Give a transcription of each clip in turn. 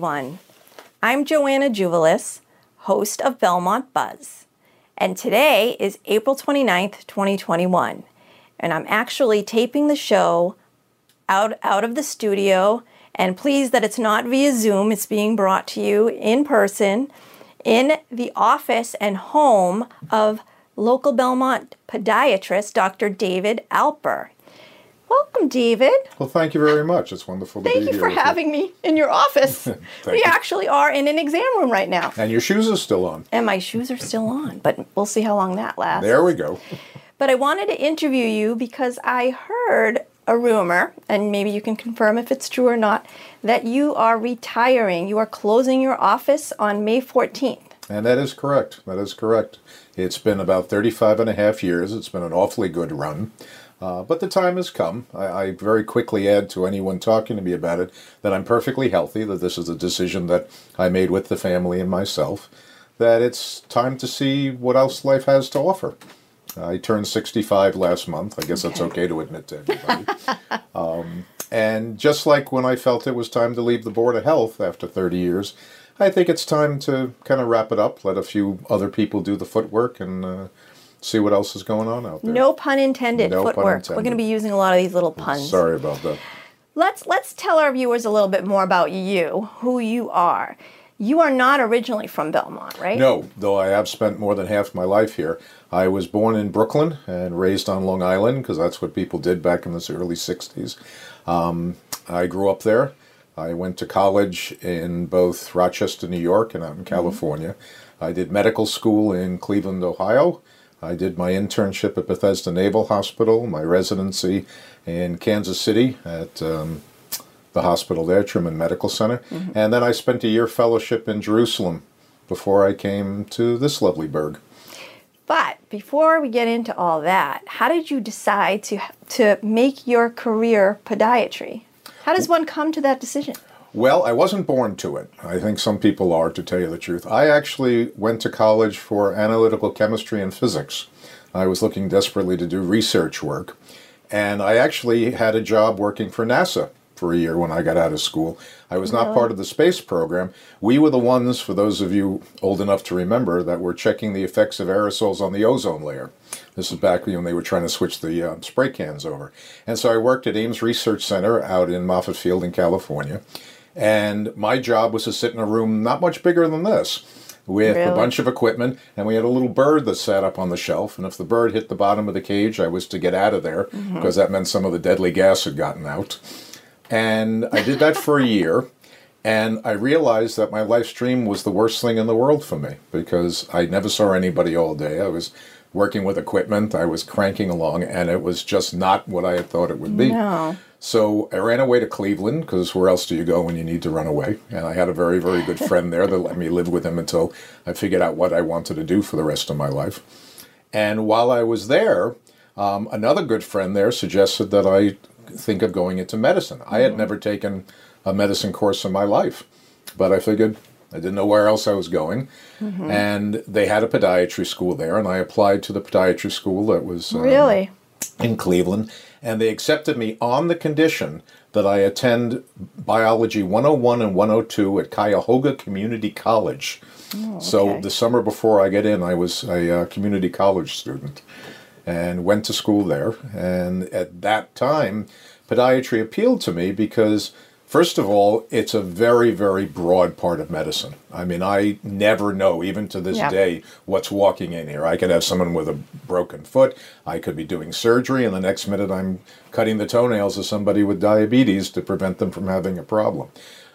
Everyone. I'm Joanna Tzouvelis, host of Belmont Buzz. And today is April 29th, 2021. And I'm actually taping the show out, out of the studio. And pleased that it's not via Zoom, it's being brought to you in person in the office and home of local Belmont podiatrist Dr. David Alper. Welcome, David. Well, thank you very much. It's wonderful to Thank be you for having me in your office. we you. actually are in an exam room right now. And your shoes are still on. And my shoes are still on, but we'll see how long that lasts. There we go. But I wanted to interview you because I heard a rumor, and maybe you can confirm if it's true or not, that you are retiring. You are closing your office on May 14th. And that is correct. That is correct. It's been about 35 and a half years. It's been an awfully good run. Uh, but the time has come. I, I very quickly add to anyone talking to me about it that I'm perfectly healthy, that this is a decision that I made with the family and myself, that it's time to see what else life has to offer. I turned 65 last month. I guess that's okay to admit to everybody. um, and just like when I felt it was time to leave the Board of Health after 30 years, I think it's time to kind of wrap it up, let a few other people do the footwork, and uh, see what else is going on out there. No pun intended. No pun footwork. We're going to be using a lot of these little puns. Sorry about that. Let's let's tell our viewers a little bit more about you, who you are. You are not originally from Belmont, right? No, though I have spent more than half my life here. I was born in Brooklyn and raised on Long Island because that's what people did back in the early 60s. Um, I grew up there. I went to college in both Rochester, New York, and out in California. I did medical school in Cleveland, Ohio. I did my internship at Bethesda Naval Hospital, my residency in Kansas City at um, the hospital there, Truman Medical Center. And then I spent a year fellowship in Jerusalem before I came to this lovely burg. But before we get into all that, how did you decide to to make your career podiatry? How does one come to that decision? Well, I wasn't born to it. I think some people are, to tell you the truth. I actually went to college for analytical chemistry and physics. I was looking desperately to do research work. And I actually had a job working for NASA for a year when I got out of school. I was not part of the space program. We were the ones, for those of you old enough to remember, that were checking the effects of aerosols on the ozone layer. This is back when they were trying to switch the uh, spray cans over. And so I worked at Ames Research Center out in Moffett Field in California. And my job was to sit in a room not much bigger than this with a bunch of equipment. And we had a little bird that sat up on the shelf. And if the bird hit the bottom of the cage, I was to get out of there mm-hmm. because that meant some of the deadly gas had gotten out. And I did that for a year. And I realized that my live stream was the worst thing in the world for me because I never saw anybody all day. I was working with equipment, I was cranking along, and it was just not what I had thought it would be. No. So I ran away to Cleveland because where else do you go when you need to run away? And I had a very, very good friend there that let me live with him until I figured out what I wanted to do for the rest of my life. And while I was there, um, another good friend there suggested that I think of going into medicine. I had never taken a medicine course in my life, but I figured I didn't know where else I was going. And they had a podiatry school there, and I applied to the podiatry school that was um, Really? in Cleveland, and they accepted me on the condition that I attend Biology 101 and 102 at Cuyahoga Community College. So okay. the summer before I get in, I was a uh, community college student and went to school there. And at that time, podiatry appealed to me because, first of all, it's a very, very broad part of medicine. I mean, I never know, even to this Yeah. day, what's walking in here. I could have someone with a broken foot, I could be doing surgery, and the next minute I'm cutting the toenails of somebody with diabetes to prevent them from having a problem.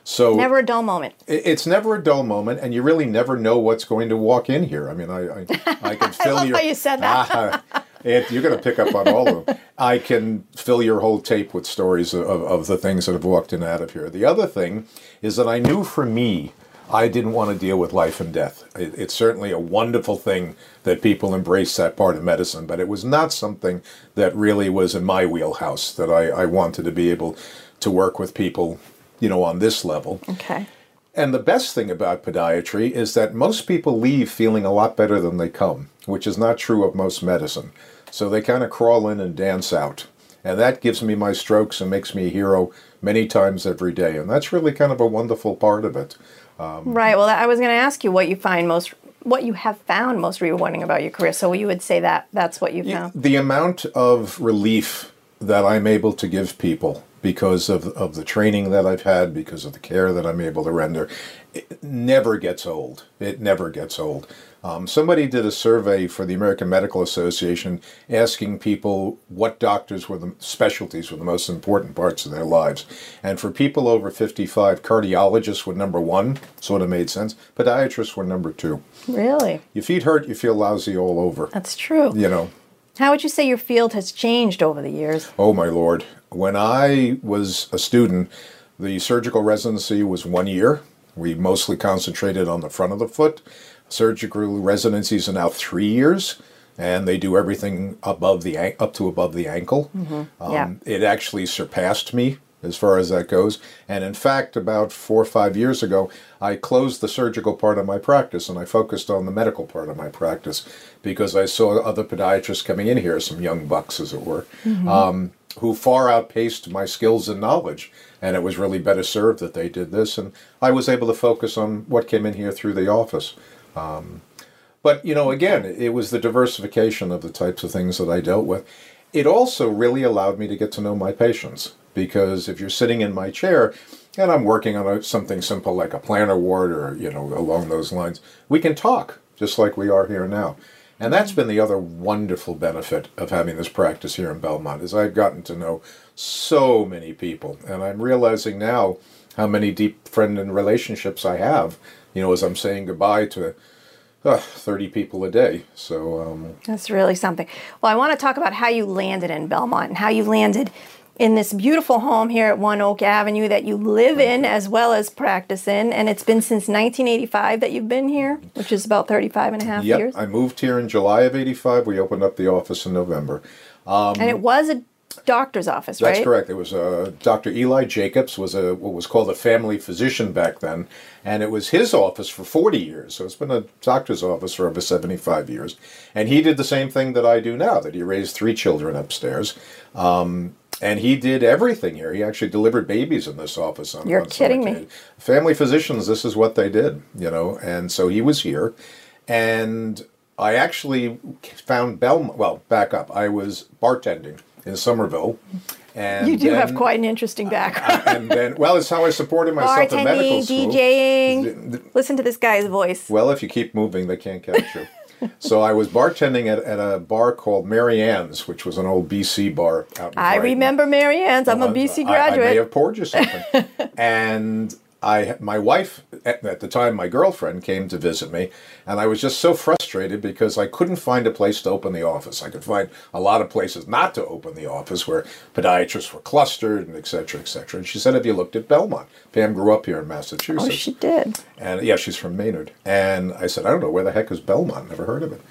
So Never a dull moment. it's never a dull moment, and you really never know what's going to walk in here. I mean, I I, I can fill I love your. how you said that. Aunt, you're going to pick up on all of them. I can fill your whole tape with stories of, of the things that have walked in and out of here. The other thing is that I knew for me, I didn't want to deal with life and death. It, it's certainly a wonderful thing that people embrace that part of medicine, but it was not something that really was in my wheelhouse. That I, I wanted to be able to work with people, you know, on this level. Okay. And the best thing about podiatry is that most people leave feeling a lot better than they come, which is not true of most medicine. So they kind of crawl in and dance out. And that gives me my strokes and makes me a hero many times every day. And that's really kind of a wonderful part of it. Um, right. Well, I was going to ask you what you find most, what you have found most rewarding about your career. So you would say that that's what you found. The amount of relief that I'm able to give people because of, of the training that I've had, because of the care that I'm able to render, it never gets old. It never gets old. Um, somebody did a survey for the American Medical Association asking people what doctors were the specialties were the most important parts of their lives. And for people over 55, cardiologists were number one, sort of made sense. Podiatrists were number two. Really? Your feet hurt, you feel lousy all over. That's true. You know, How would you say your field has changed over the years? Oh my lord. When I was a student, the surgical residency was one year. We mostly concentrated on the front of the foot. Surgical residencies are now three years, and they do everything above the up to above the ankle. Um, Yeah. It actually surpassed me as far as that goes. And in fact, about four or five years ago, I closed the surgical part of my practice and I focused on the medical part of my practice because I saw other podiatrists coming in here, some young bucks, as it were, um, who far outpaced my skills and knowledge. And it was really better served that they did this. And I was able to focus on what came in here through the office. Um, but, you know, again, it was the diversification of the types of things that I dealt with. It also really allowed me to get to know my patients because if you're sitting in my chair and I'm working on a, something simple like a plantar wart or, you know, along those lines, we can talk just like we are here now. And that's mm-hmm. been the other wonderful benefit of having this practice here in Belmont is I've gotten to know so many people and I'm realizing now how many deep friend and relationships I have, you know, as I'm saying goodbye to uh, 30 people a day. So, um, That's really something. Well, I want to talk about how you landed in Belmont and how you landed in this beautiful home here at One Oak Avenue that you live in as well as practice in. And it's been since 1985 that you've been here, which is about 35 and a half yep, years. I moved here in July of 85. We opened up the office in November. and it was a doctor's office, right? That's correct. It was uh, Dr. Eli Jacobs was a what was called a family physician back then, and it was his office for 40 years. So it's been a doctor's office for over 75 years, and he did the same thing that I do now. That he raised three children upstairs, um, and he did everything here. He actually delivered babies in this office. On, You're on kidding me. occasion. Family physicians, this is what they did, you know. And so he was here, and I actually found Belmont. Well, back up. I was bartending in Somerville. And You do have quite an interesting background. and then, well, it's how I supported myself in medical Bartending, school. DJing. Listen to this guy's voice. Well, if you keep moving, they can't catch you. so I was bartending at, at a bar called Mary Ann's, which was an old BC bar out in I Brighton. remember Mary Ann's. I'm a Uh, BC I- I, may have poured you something. and I, my wife at, at the time, my girlfriend came to visit me, and I was just so frustrated because I couldn't find a place to open the office. I could find a lot of places not to open the office where podiatrists were clustered and et cetera, et cetera. And she said, "Have you looked at Belmont?" Pam grew up here in oh, Massachusetts. oh, she did. And yeah, she's from Maynard. And I said, I don't know where the heck is Belmont. Never heard of it.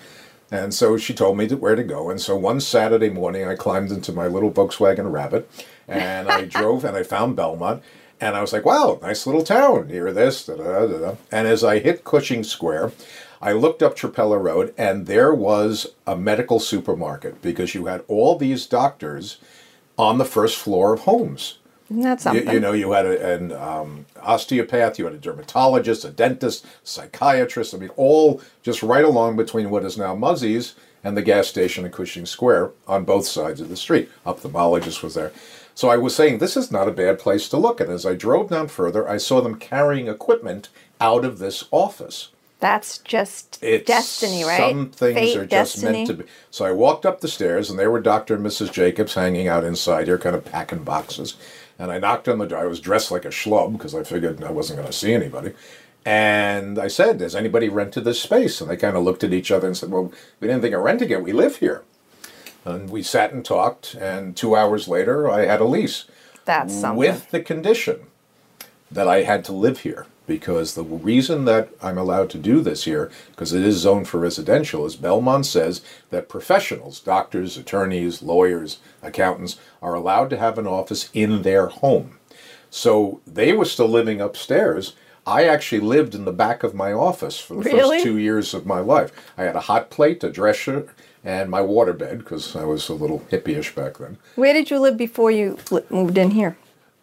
And so she told me where to go. And so one Saturday morning, I climbed into my little Volkswagen Rabbit, and I drove and I found Belmont. And I was like, wow, nice little town near this. Da, da, da. And as I hit Cushing Square, I looked up Trapelo Road, and there was a medical supermarket because you had all these doctors on the first floor of homes. Isn't that You, something? you know, you had a, an um, osteopath, you had a dermatologist, a dentist, psychiatrist. I mean, all just right along between what is now Muzzy's and the gas station in Cushing Square on both sides of the street. Ophthalmologist was there. So I was saying, this is not a bad place to look. And as I drove down further, I saw them carrying equipment out of this office. That's just It's destiny, right? Some things Fate, are just destiny. meant to be. So I walked up the stairs, and there were Dr. and Mrs. Jacobs hanging out inside here, kind of packing boxes. And I knocked on the door. I was dressed like a schlub because I figured I wasn't going to see anybody. And I said, "Has anybody rented this space?" And they kind of looked at each other and said, "Well, we didn't think of renting it. We live here." And we sat and talked. And two hours later, I had a lease That's something. with the condition that I had to live here because the reason that I'm allowed to do this here, because it is zoned for residential, is Belmont says that professionals, doctors, attorneys, lawyers, accountants, are allowed to have an office in their home. So they were still living upstairs. I actually lived in the back of my office for the Really? first two years of my life. I had a hot plate, a dresser, and my waterbed because I was a little hippie-ish back then. Where did you live before you li- moved in here?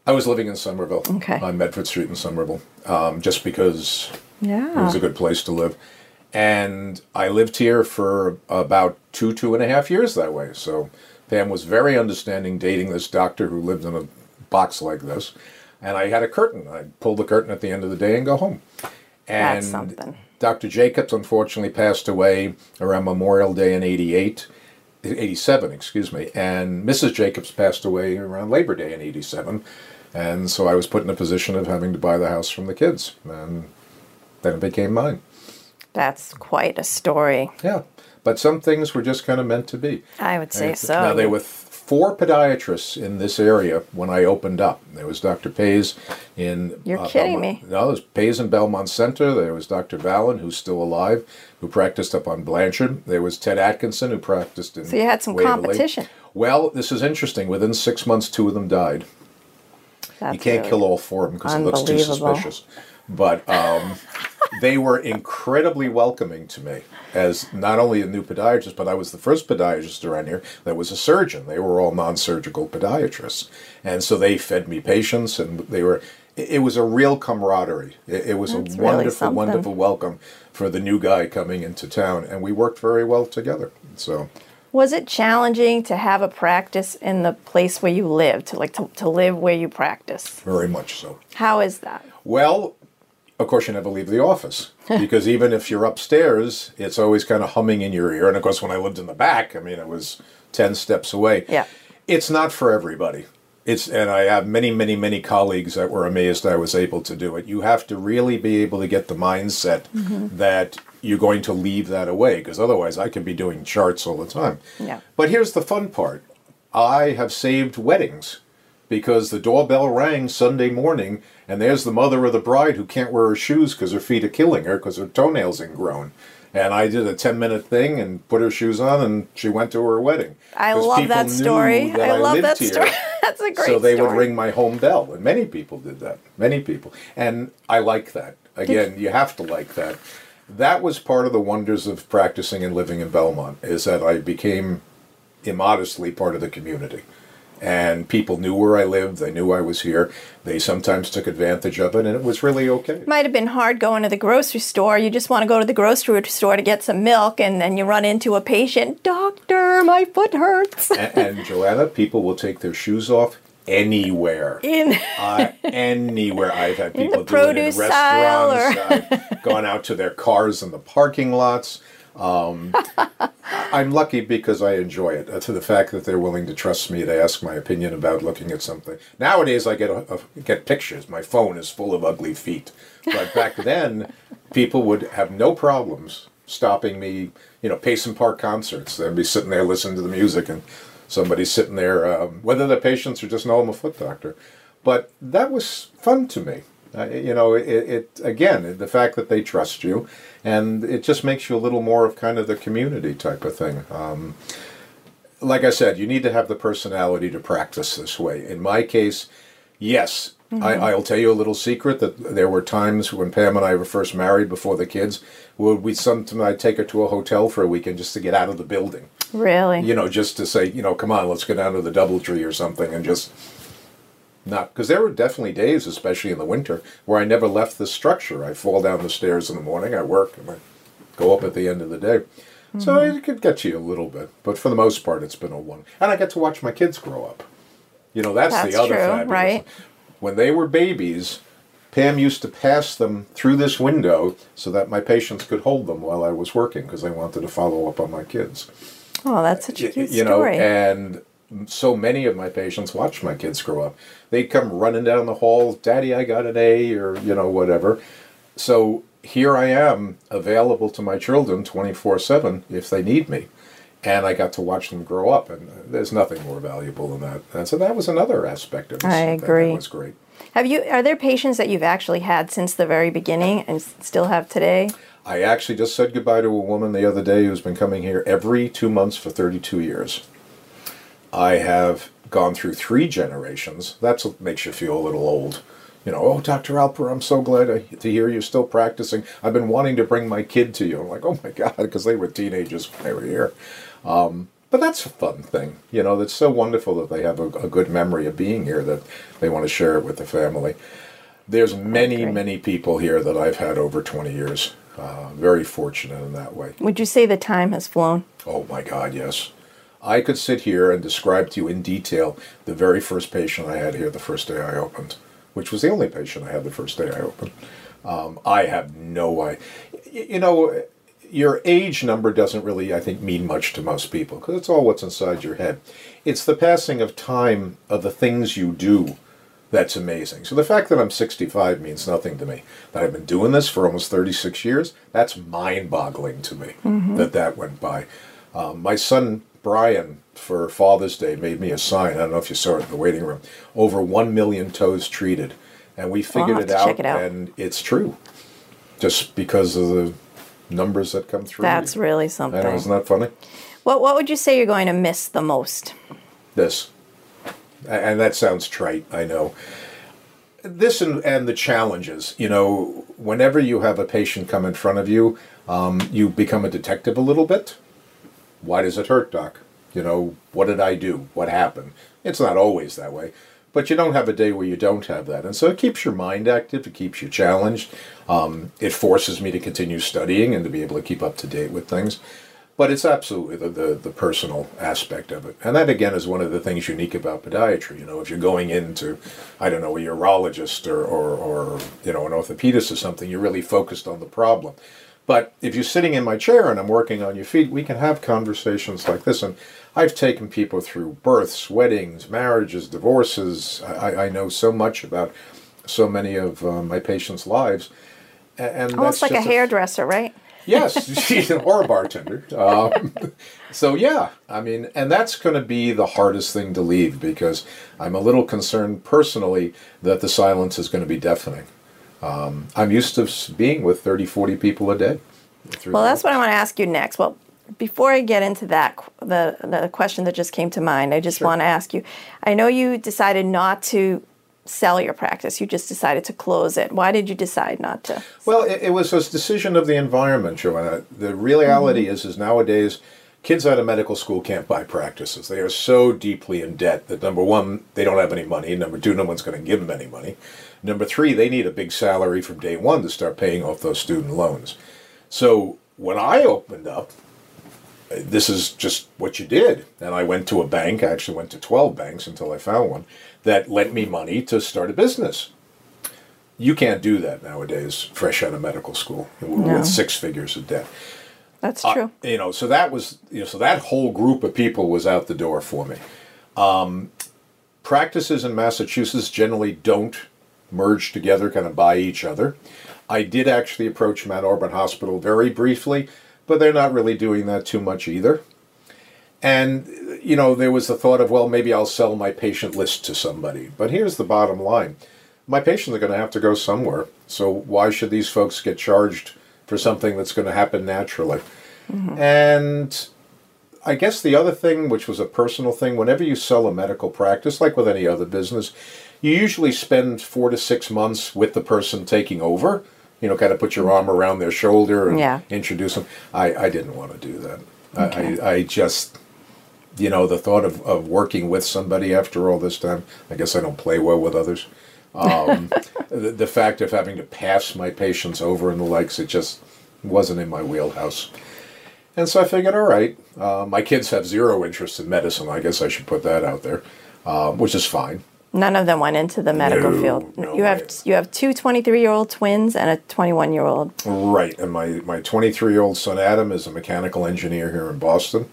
I was living in Somerville, Okay. on Medford Street in Somerville, um, just because Yeah. it was a good place to live. And I lived here for about two, two and a half years that way. So Pam was very understanding dating this doctor who lived in a box like this. And I had a curtain. I'd pull the curtain at the end of the day and go home. And That's something. Dr. Jacobs unfortunately passed away around Memorial Day in 88. 87, excuse me, and Mrs. Jacobs passed away around Labor Day in 87. And so I was put in a position of having to buy the house from the kids. And then it became mine. That's quite a story. Yeah. But some things were just kind of meant to be. I would say And so. Now, there were four podiatrists in this area when I opened up. There was Dr. Pays in. You're uh, kidding Belmont- me. No, there was Pays in Belmont Center. There was Dr. Vallon, who's still alive, who practiced up on Blanchard. There was Ted Atkinson, who practiced in. So you had some Waverly. competition. Well, this is interesting. Within six months, two of them died. That's You can't really- kill all four of them because it looks too suspicious. But um, they were incredibly welcoming to me as not only a new podiatrist, but I was the first podiatrist around here that was a surgeon. They were all non-surgical podiatrists, and so they fed me patients, and they were. It was a real camaraderie. It, it was That's a wonderful, something. wonderful welcome for the new guy coming into town, and we worked very well together. So. Was it challenging to have a practice in the place where you live, to like to, to live where you practice? Very much so. How is that? Well, of course, you never leave the office because even if you're upstairs, it's always kind of humming in your ear. And of course, when I lived in the back, I mean, it was 10 steps away. Yeah. It's not for everybody. It's, and I have many, many, many colleagues that were amazed I was able to do it. You have to really be able to get the mindset mm-hmm. that you're going to leave that away because otherwise I could be doing charts all the time. Yeah. But here's the fun part I have saved weddings because the doorbell rang Sunday morning, and there's the mother of the bride who can't wear her shoes because her feet are killing her because her toenails ingrown. And I did a 10 minute thing and put her shoes on, and she went to her wedding. I love that story. that I love lived that here. story. That's a great So they story. would ring my home bell, and many people did that. Many people, and I like that. Again, you have to like that. That was part of the wonders of practicing and living in Belmont is that I became immodestly part of the community, and people knew where I lived. They knew I was here. They sometimes took advantage of it, and it was really okay. Might have been hard going to the grocery store. You just want to go to the grocery store to get some milk, and then you run into a patient. Doctor, my foot hurts. and, and Joanna, people will take their shoes off anywhere. In uh, anywhere. I've had In the people do it in produce restaurants. I've gone out to their cars in the parking lots. Um, I'm lucky because I enjoy it. uh, To the fact that they're willing to trust me to ask my opinion about looking at something. Nowadays, I get a, a- get pictures. My phone is full of ugly feet. But back then, people would have no problems stopping me. You know, Payson Park concerts. They'd be sitting there listening to the music, and somebody's sitting there, um, whether they're patients or just know I'm a foot doctor. But that was fun to me. Uh, you know, it, it again the fact that they trust you, and it just makes you a little more of kind of the community type of thing. Um, like I said, you need to have the personality to practice this way. In my case, yes, I, I'll tell you a little secret that there were times when Pam and I were first married before the kids, would we sometimes I'd take her to a hotel for a weekend just to get out of the building. Really? You know, just to say, you know, come on, let's go down to the DoubleTree or something and just not because there were definitely days, especially in the winter, where I never left the structure. I fall down the stairs in the morning, I work, and I go up at the end of the day. So mm-hmm. it could get you a little bit, but for the most part, it's been a one. And I get to watch my kids grow up. You know, that's, That's the other true, right? When they were babies, Pam used to pass them through this window so that my patients could hold them while I was working because I wanted to follow up on my kids. Oh, that's such a cute you know, story. and so many of my patients watch my kids grow up. They'd come running down the hall, "Daddy, I got an A," or you know, whatever. So here I am, available to my children twenty four seven if they need me, and I got to watch them grow up. And there's nothing more valuable than that. And so that was another aspect of this. I that- that was great. have you? Are there patients that you've actually had since the very beginning and still have today? I actually just said goodbye to a woman the other day who's been coming here every two months for 32 years. I have gone through three generations. That's what makes you feel a little old. You know, oh, Dr. Alper, I'm so glad I- to hear you're still practicing. I've been wanting to bring my kid to you. I'm like, oh my God, because they were teenagers when they were here. Um, but that's a fun thing. You know, that's so wonderful that they have a, a good memory of being here that they want to share it with the family. There's many, great. many people here that I've had over 20 years. Uh, very fortunate in that way. Would you say the time has flown? Oh my God, yes. I could sit here and describe to you in detail the very first patient I had here the first day I opened, which was the only patient I had the first day I opened. Um, I have no idea. You know, your age number doesn't really, I think, mean much to most people because it's all what's inside your head. It's the passing of time of the things you do that's amazing. So the fact that I'm 65 means nothing to me. That I've been doing this for almost 36 years, that's mind-boggling to me that that went by. Um, my son Brian for Father's Day made me a sign. I don't know if you saw it in the waiting room. Over one million toes treated, and we figured it, out, it out. and it's true. Just because of the numbers that come through. That's really something. know, isn't that funny? What What would you say you're going to miss the most? this. And that sounds trite, I know. This and, and the challenges, you know, whenever you have a patient come in front of you, um, you become a detective a little bit. Why does it hurt, doc? You know, what did I do? What happened? It's not always that way, but you don't have a day where you don't have that. And so it keeps your mind active, it keeps you challenged. Um, it forces me to continue studying and to be able to keep up to date with things. But it's absolutely the, the, the personal aspect of it. And that, again, is one of the things unique about podiatry. You know, if you're going into, I don't know, a urologist or, or, or you know, an orthopedist or something, you're really focused on the problem. But if you're sitting in my chair and I'm working on your feet, we can have conversations like this. And I've taken people through births, weddings, marriages, divorces. I, I know so much about so many of uh, my patients' lives. And Almost that's like a hairdresser, right? yes, or a bartender. Um, so yeah, I mean, and that's going to be the hardest thing to leave because I'm a little concerned personally that the silence is going to be deafening. Um, I'm used to being with 30, 40 people a day. Well, that's what I want to ask you next. Well, before I get into that, the the question that just came to mind, I just Sure. want to ask you. I know you decided not to sell your practice. You just decided to close it. Why did you decide not to? Well, it, it was a decision of the environment, Joanna. The reality is, is nowadays, kids out of medical school can't buy practices. They are so deeply in debt that number one, they don't have any money. Number two, no one's going to give them any money. Number three, they need a big salary from day one to start paying off those student loans. So when I opened up, uh, this is just what you did. And I went to a bank, I actually went to 12 banks until I found one, that lent me money to start a business. You can't do that nowadays, fresh out of medical school, No. with six figures of debt. That's Uh, true. you know, so that was, you know, so that whole group of people was out the door for me. Um, practices in Massachusetts generally don't merge together, kind of by each other. I did actually approach Mount Auburn Hospital very briefly, but they're not really doing that too much either. And, you know, there was the thought of, well, maybe I'll sell my patient list to somebody. But here's the bottom line my patients are going to have to go somewhere. So why should these folks get charged for something that's going to happen naturally? Mm-hmm. And I guess the other thing, which was a personal thing, whenever you sell a medical practice, like with any other business, you usually spend four to six months with the person taking over. You know, kind of put your arm around their shoulder and Yeah. introduce them. I, I didn't want to do that. Okay. I, I, just, you know, the thought of, of working with somebody after all this time, I guess I don't play well with others. Um, the, the fact of having to pass my patients over and the likes, it just wasn't in my wheelhouse. And so I figured, all right, uh, my kids have zero interest in medicine. I guess I should put that out there, um, which is fine. None of them went into the medical No, field. no you have you have two 23-year-old twins and a 21-year-old. Right, and my my 23 year old son Adam is a mechanical engineer here in Boston.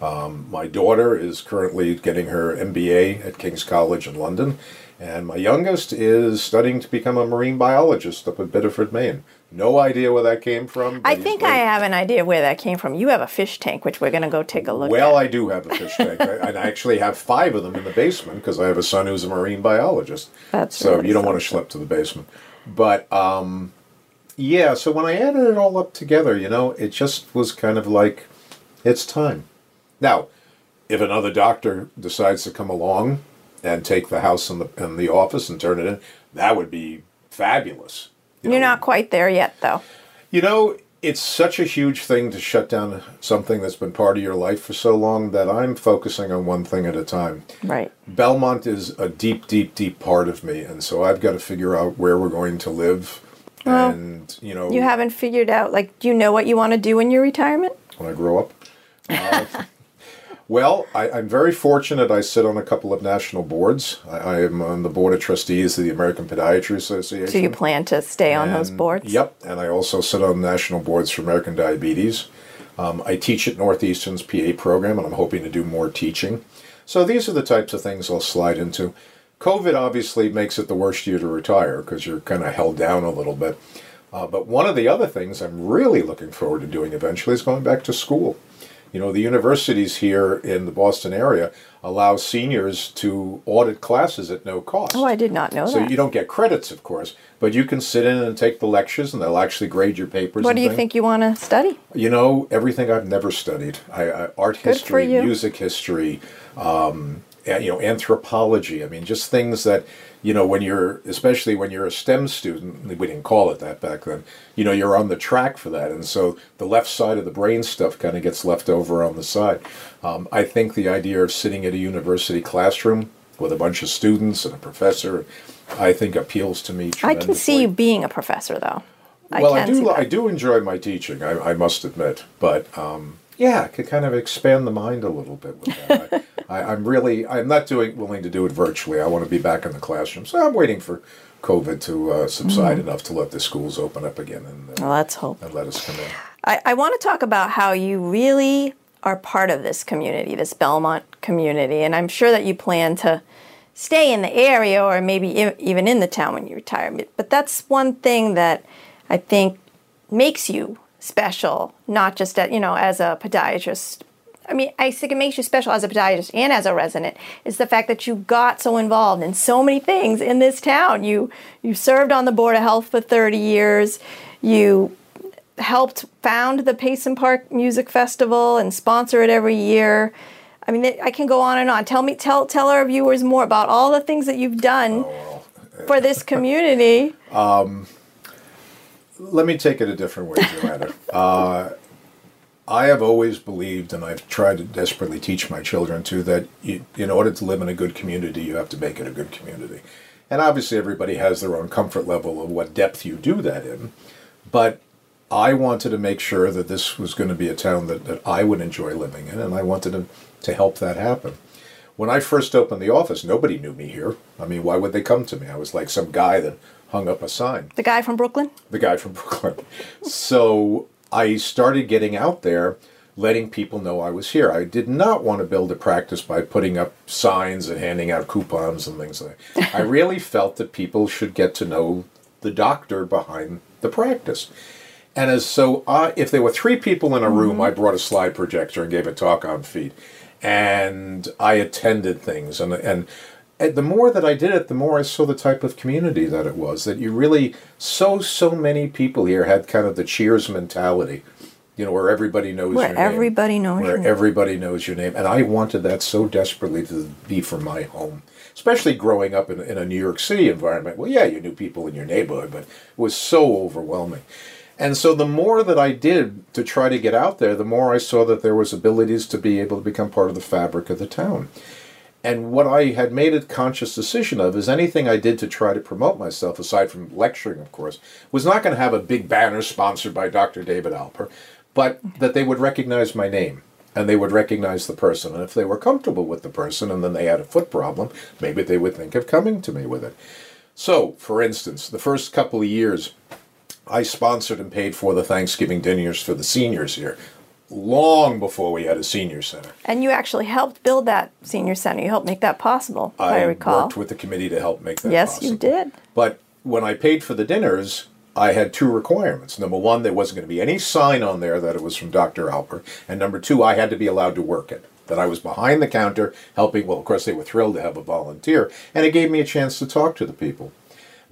Um, my daughter is currently getting her MBA at King's College in London, and my youngest is studying to become a marine biologist up at Biddeford, Maine. No idea where that came from. I think I have an idea where that came from. You have a fish tank, which we're going to go take a look Well, at. Well, I do have a fish tank, I- and I actually have five of them in the basement because I have a son who's a marine biologist. That's so really you don't want to something. schlep to the basement. But um, yeah, so when I added it all up together, you know, it just was kind of like, it's time. Now, if another doctor decides to come along and take the house and the and the office and turn it in, that would be fabulous. You You're know, not quite there yet, though. you know, it's such a huge thing to shut down something that's been part of your life for so long that I'm focusing on one thing at a time. Right. Belmont is a deep, deep, deep part of me, and so I've got to figure out where we're going to live. Well, and you know, You haven't figured out, like, do you know what you want to do in your retirement? when I grow up. Uh, well, I, I'm very fortunate. I sit on a couple of national boards. I, I am on the board of trustees of the American Podiatry Association. So you plan to stay on those boards? Yep, and I also sit on national boards for American Diabetes. Um, I teach at Northeastern's PA program, and I'm hoping to do more teaching. So these are the types of things I'll slide into. COVID obviously makes it the worst year to retire because you're kind of held down a little bit. Uh, but one of the other things I'm really looking forward to doing eventually is going back to school. You know, the universities here in the Boston area allow seniors to audit classes at no cost. Oh, I did not know So that. So you don't get credits, of course, but you can sit in and take the lectures, and they'll actually grade your papers. what do you things. think you want to study? You know, everything I've never studied. I, I, art Good history, music history, um, you know, anthropology. I mean, just things that you know when you're, especially when you're a STEM student. We didn't call it that back then. You know, you're on the track for that, and so the left side of the brain stuff kind of gets left over on the side. Um, I think the idea of sitting at a university classroom with a bunch of students and a professor, I think appeals to me I can see you being a professor, though. well, I, do. I do enjoy my teaching. I, I must admit, but um, yeah, I could kind of expand the mind a little bit with that. I, I'm really. I'm not doing willing to do it virtually. I want to be back in the classroom. So I'm waiting for COVID to uh, subside Mm-hmm. enough to let the schools open up again and, uh, Well, let's hope. and let us come in. I, I want to talk about how you really are part of this community, this Belmont community, and I'm sure that you plan to stay in the area or maybe even in the town when you retire. But that's one thing that I think makes you special, not just at, you know as a podiatrist. I mean, I think it makes you special as a podiatrist and as a resident is the fact that you got so involved in so many things in this town. You you served on the board of health for 30 years. You helped found the Payson Park Music Festival and sponsor it every year. I mean, I can go on and on. Tell me, tell tell our viewers more about all the things that you've done oh, for this community. Um, Let me take it a different way, Joanna. uh, I have always believed, and I've tried to desperately teach my children too, that you, in order to live in a good community, you have to make it a good community. And obviously, everybody has their own comfort level of what depth you do that in. But I wanted to make sure that this was going to be a town that, that I would enjoy living in, and I wanted to, to help that happen. When I first opened the office, nobody knew me here. I mean, why would they come to me? I was like some guy that hung up a sign The guy from Brooklyn. the guy from Brooklyn. So I started getting out there, letting people know I was here. I did not want to build a practice by putting up signs and handing out coupons and things like that. I really felt that people should get to know the doctor behind the practice. And as so, I, if there were three people in a mm-hmm. room, I brought a slide projector and gave a talk on feet, and I attended things. And and and the more that I did it, the more I saw the type of community that it was. That you really so so many people here had kind of the Cheers mentality. You know, where everybody knows Where your name. everybody knows Where your name. everybody knows your name. And I wanted that so desperately to be for my home. Especially growing up in, in a New York City environment. Well, yeah, you knew people in your neighborhood, but it was so overwhelming. And so the more that I did to try to get out there, the more I saw that there was abilities to be able to become part of the fabric of the town. And what I had made a conscious decision of is anything I did to try to promote myself, aside from lecturing, of course, was not going to have a big banner sponsored by Dr. David Alper, but that they would recognize my name and they would recognize the person. And if they were comfortable with the person and then they had a foot problem, maybe they would think of coming to me with it. So, for instance, the first couple of years, I sponsored and paid for the Thanksgiving dinners for the seniors here, long before we had a senior center. And you actually helped build that senior center. You helped make that possible, if I, recall. worked with the committee to help make that yes, possible. you did. But when I paid for the dinners, I had two requirements. Number one, there wasn't going to be any sign on there that it was from Dr. Alper. And number two, I had to be allowed to work it. That I was behind the counter helping. Well, of course, they were thrilled to have a volunteer. And it gave me a chance to talk to the people.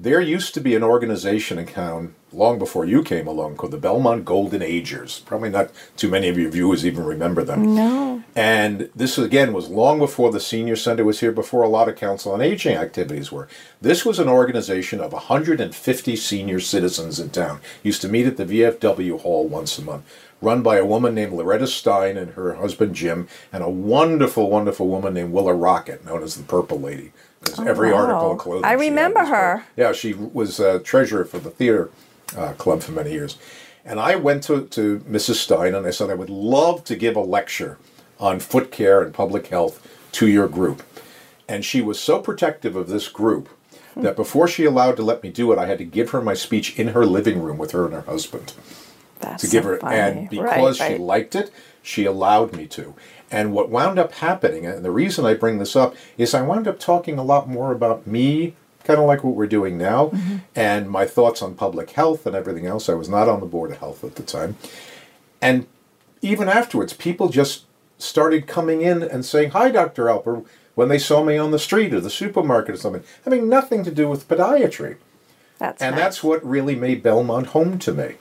There used to be an organization in town long before you came along called the Belmont Golden Agers. Probably not too many of your viewers even remember them. No. And this again was long before the senior center was here, before a lot of council on aging activities were. This was an organization of 150 senior citizens in town. Used to meet at the VFW hall once a month. Run by a woman named Loretta Stein and her husband Jim, and a wonderful, wonderful woman named Willa Rocket, known as the Purple Lady. Because every wow. article of clothing. I remember her. Yeah, she was uh, treasurer for the theater uh, club for many years. And I went to, to Mrs. Stein and I said, I would love to give a lecture on foot care and public health to your group. And she was so protective of this group that before she allowed to let me do it, I had to give her my speech in her living room with her and her husband That's to give so her. funny. And because right, she liked it, she allowed me to. And what wound up happening, and the reason I bring this up, is I wound up talking a lot more about me, kind of like what we're doing now, Mm-hmm. and my thoughts on public health and everything else. I was not on the Board of Health at the time. And even afterwards, people just started coming in and saying, Hi, Dr. Alper, when they saw me on the street or the supermarket or something, having nothing to do with podiatry. That's And nice. that's what really made Belmont home to me.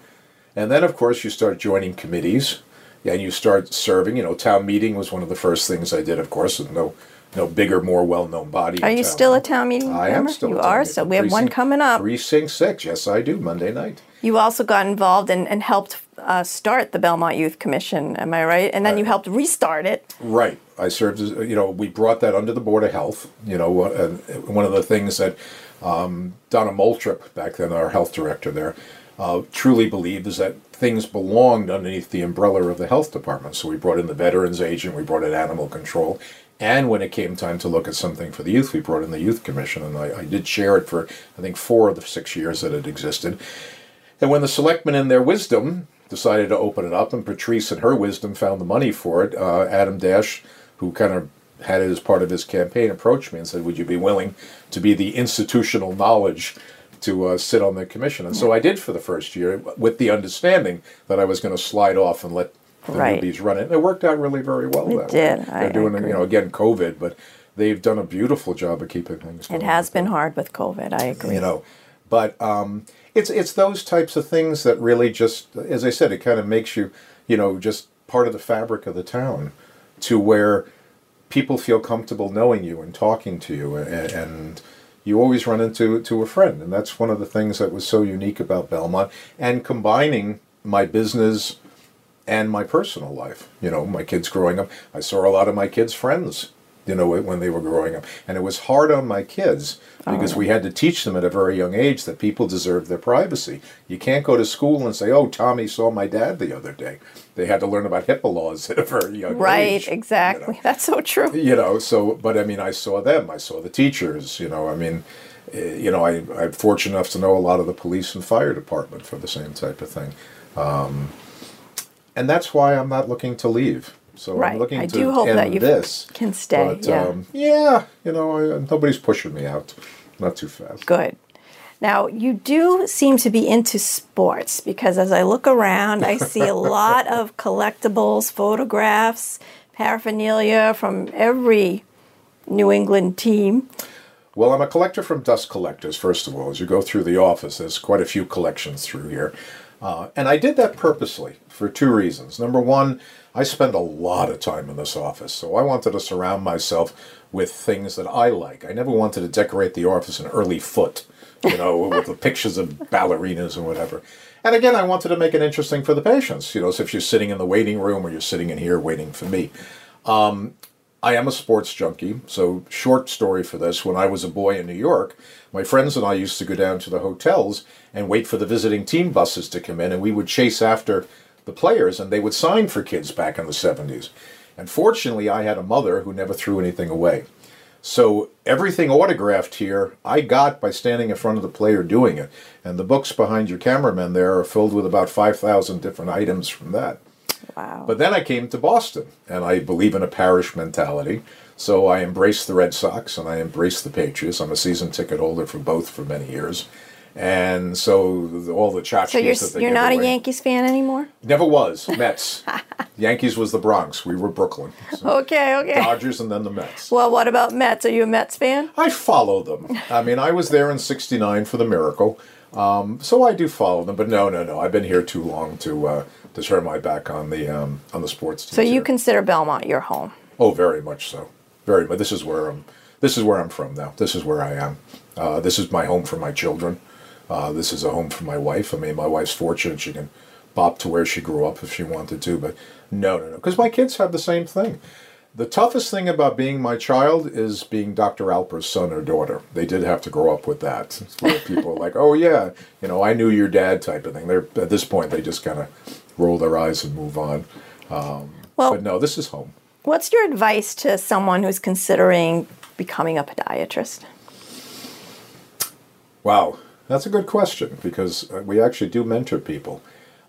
And then, of course, you start joining committees and you start serving. You know, town meeting was one of the first things I did, of course, with no, no bigger, more well known body. Are you still a town meeting I am still. You are. meeting- So we have one coming up. Precinct six. Yes, I do. Monday night. You also got involved and, and helped uh, start the Belmont Youth Commission. Am I right? And then you helped restart it. Right. I served as, you know, we brought that under the Board of Health. You know, uh, one of the things that um, Donna Moultrip, back then our health director there, uh, truly believed is that things belonged underneath the umbrella of the health department. So we brought in the veterans agent, we brought in animal control. And when it came time to look at something for the youth, we brought in the youth commission. And I, I did chair it for, I think, four of the six years that it existed. And when the selectmen, in their wisdom, decided to open it up, and Patrice, in her wisdom, found the money for it, uh, Adam Dash, who kind of had it as part of his campaign, approached me and said, "Would you be willing to be the institutional knowledge to uh, sit on the commission?" And so I did for the first year, with the understanding that I was going to slide off and let the Right. newbies run it. And it worked out really very well. It that did. Way. They're doing, I it, agree. you know, again COVID, but they've done a beautiful job of keeping things. It has been hard with COVID. I agree. you know but um, it's it's those types of things that really just as i said it kind of makes you you know just part of the fabric of the town to where people feel comfortable knowing you and talking to you and, and you always run into to a friend and that's one of the things that was so unique about belmont and combining my business and my personal life. You know, my kids growing up, I saw a lot of my kids' friends, you know, when they were growing up. And it was hard on my kids because we had to teach them at a very young age that people deserve their privacy. You can't go to school and say, oh, Tommy saw my dad the other day. They had to learn about HIPAA laws at a very young Right, age. you know exactly. That's so true. you know so but i mean i saw them i saw the teachers you know i mean eh, you know I, i'm fortunate enough to know a lot of the police and fire department for the same type of thing um, and that's why i'm not looking to leave so Right. i'm looking I to do hope end that you this can stay, but yeah. um, yeah you know I, nobody's pushing me out not too fast Good. Now, you do seem to be into sports because as I look around, I see a lot of collectibles, photographs, paraphernalia from every New England team. Well, I'm a collector from Dust Collectors, first of all. As you go through the office, there's quite a few collections through here. Uh, and I did that purposely for two reasons. Number one, I spend a lot of time in this office, so I wanted to surround myself with things that I like. I never wanted to decorate the office in early foot, you know, with the pictures of ballerinas and whatever. And again, I wanted to make it interesting for the patients, you know, so if you're sitting in the waiting room or you're sitting in here waiting for me. Um, I am a sports junkie, so short story for this. When I was a boy in New York, my friends and I used to go down to the hotels and wait for the visiting team buses to come in, and we would chase after the players, and they would sign for kids back in the 70s. And fortunately, I had a mother who never threw anything away. So everything autographed here, I got by standing in front of the player doing it. And the books behind your cameraman there are filled with about 5,000 different items from that. Wow. But then I came to Boston, and I believe in a parish mentality. So I embraced the Red Sox and I embraced the Patriots. I'm a season ticket holder for both for many years. And so all the tchotchkes so you're you're not a Yankees fan anymore? Never was. Mets. Yankees was the Bronx. We were Brooklyn. So Okay, okay. Dodgers and then the Mets. Well, what about Mets? Are you a Mets fan? I follow them. I mean, I was there in '69 for the Miracle, um, so I do follow them. But no, no, no. I've been here too long to uh, to turn my back on the um, on the sports team. So you consider Belmont your home? Oh, very much so. Very much. This is where I'm. This is where I'm from now. This is where I am. Uh, this is my home for my children. Uh, this is a home for my wife. I mean, my wife's fortunate; she can bop to where she grew up if she wanted to. But no, no, no, because my kids have the same thing. The toughest thing about being my child is being Dr. Alper's son or daughter. They did have to grow up with that. It's where people are like, "Oh yeah, you know, I knew your dad," type of thing. They're at this point they just kind of roll their eyes and move on. Um, Well- but no, this is home. What's your advice to someone who's considering becoming a podiatrist? Wow, that's a good question because uh, we actually do mentor people.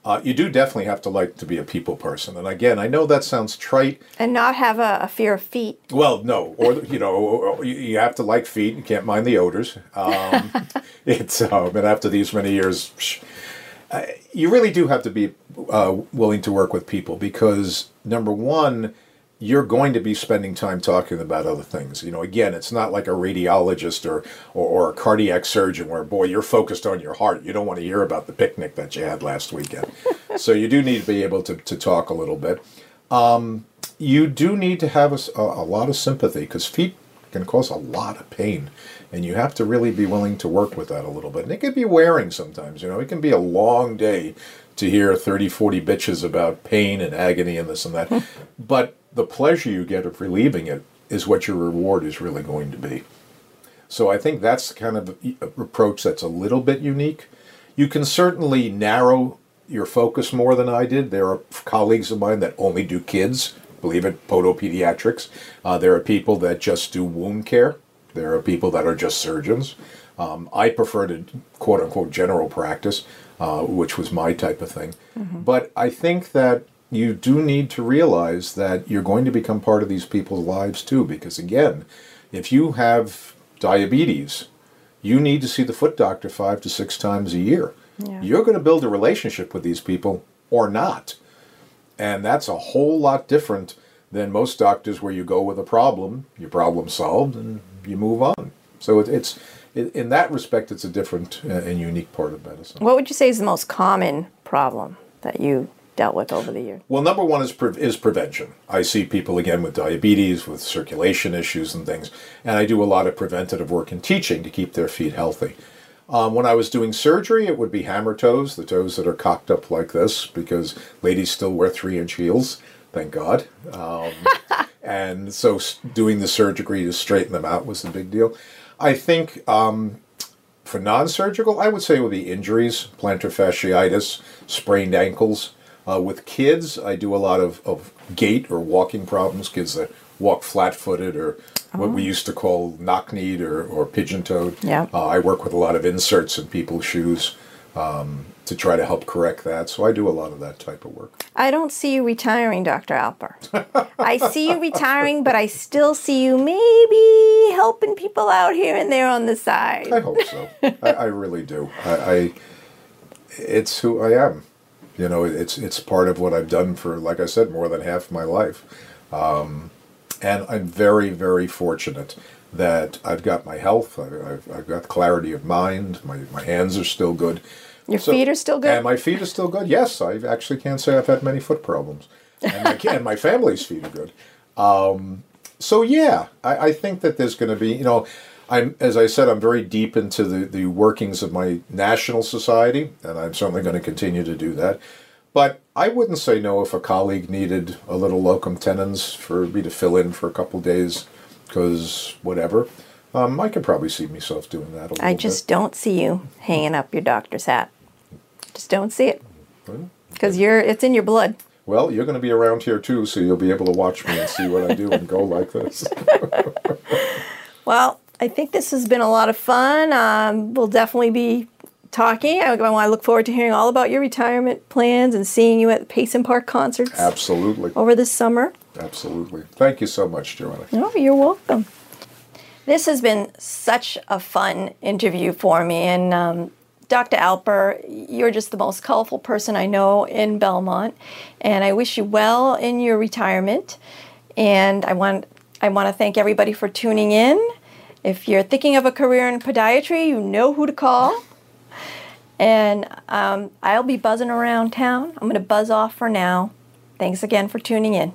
Uh, you do definitely have to like to be a people person, and again, I know that sounds trite. And not have a, a fear of feet. Well, no, or you know, you- you have to like feet. You can't mind the odors. Um, it's um, and after these many years, psh, uh, you really do have to be uh, willing to work with people because number one, you're going to be spending time talking about other things. You know, again, it's not like a radiologist or, or, or a cardiac surgeon where, boy, you're focused on your heart. You don't want to hear about the picnic that you had last weekend. so you do need to be able to, to talk a little bit. Um, you do need to have a lot of sympathy because feet can cause a lot of pain. And you have to really be willing to work with that a little bit. And it can be wearing sometimes, you know, it can be a long day to hear 30, 40 bitches about pain and agony and this and that. but the pleasure you get of relieving it is what your reward is really going to be. So I think that's the kind of approach that's a little bit unique. You can certainly narrow your focus more than I did. There are colleagues of mine that only do kids, believe it, podopediatrics. Uh, there are people that just do wound care. There are people that are just surgeons. Um, I prefer to quote unquote general practice, uh, which was my type of thing. But I think that you do need to realize that you're going to become part of these people's lives too, because again, if you have diabetes, you need to see the foot doctor five to six times a year. Yeah. You're going to build a relationship with these people or not. And that's a whole lot different than most doctors where you go with a problem, your problem solved, and you move on. So it, it's, in in that respect, it's a different uh, and unique part of medicine. What would you say is the most common problem that you dealt with over the years? Well, number one is pre- is prevention. I see people again with diabetes, with circulation issues and things, and I do a lot of preventative work in teaching to keep their feet healthy. Um, when I was doing surgery, it would be hammer toes, the toes that are cocked up like this, because ladies still wear three inch heels, thank God. Um, and so doing the surgery to straighten them out was the big deal. I think um, for non-surgical, I would say it would be injuries, plantar fasciitis, sprained ankles. Uh, with kids, I do a lot of, of gait or walking problems, kids that walk flat-footed or what we used to call knock-kneed or, or pigeon-toed. Yeah. Uh, I work with a lot of inserts in people's shoes um, to try to help correct that. So I do a lot of that type of work. I don't see you retiring, Dr. Alper. I see you retiring, but I still see you maybe helping people out here and there on the side. I hope so. I, I really do. I, I, it's who I am. You know, it's it's part of what I've done for, like I said, more than half my life. Um, and I'm very, very fortunate that I've got my health. I've, I've got clarity of mind. My my hands are still good. Your So- feet are still good? And my feet are still good. Yes, I actually can't say I've had many foot problems, and my, and my family's feet are good. Um, so yeah, I, I think that there's going to be, you know, I'm as I said, I'm very deep into the the workings of my national society, and I'm certainly going to continue to do that. But I wouldn't say no if a colleague needed a little locum tenens for me to fill in for a couple days, because whatever. Um, I could probably see myself doing that a little I bit. just don't see you hanging up your doctor's hat. Just don't see it. Because you're it's in your blood. Well, you're going to be around here too, so you'll be able to watch me and see what I do and go like this. Well, I think this has been a lot of fun. Um, we'll definitely be talking. I, I look forward to hearing all about your retirement plans and seeing you at the Payson Park concerts Absolutely. over this summer. Absolutely. Thank you so much, Joanna. Oh, you're welcome. This has been such a fun interview for me. And um, Dr. Alper, you're just the most colorful person I know in Belmont. And I wish you well in your retirement. And I want, I want to thank everybody for tuning in. If you're thinking of a career in podiatry, you know who to call. And um, I'll be buzzing around town. I'm going to buzz off for now. Thanks again for tuning in.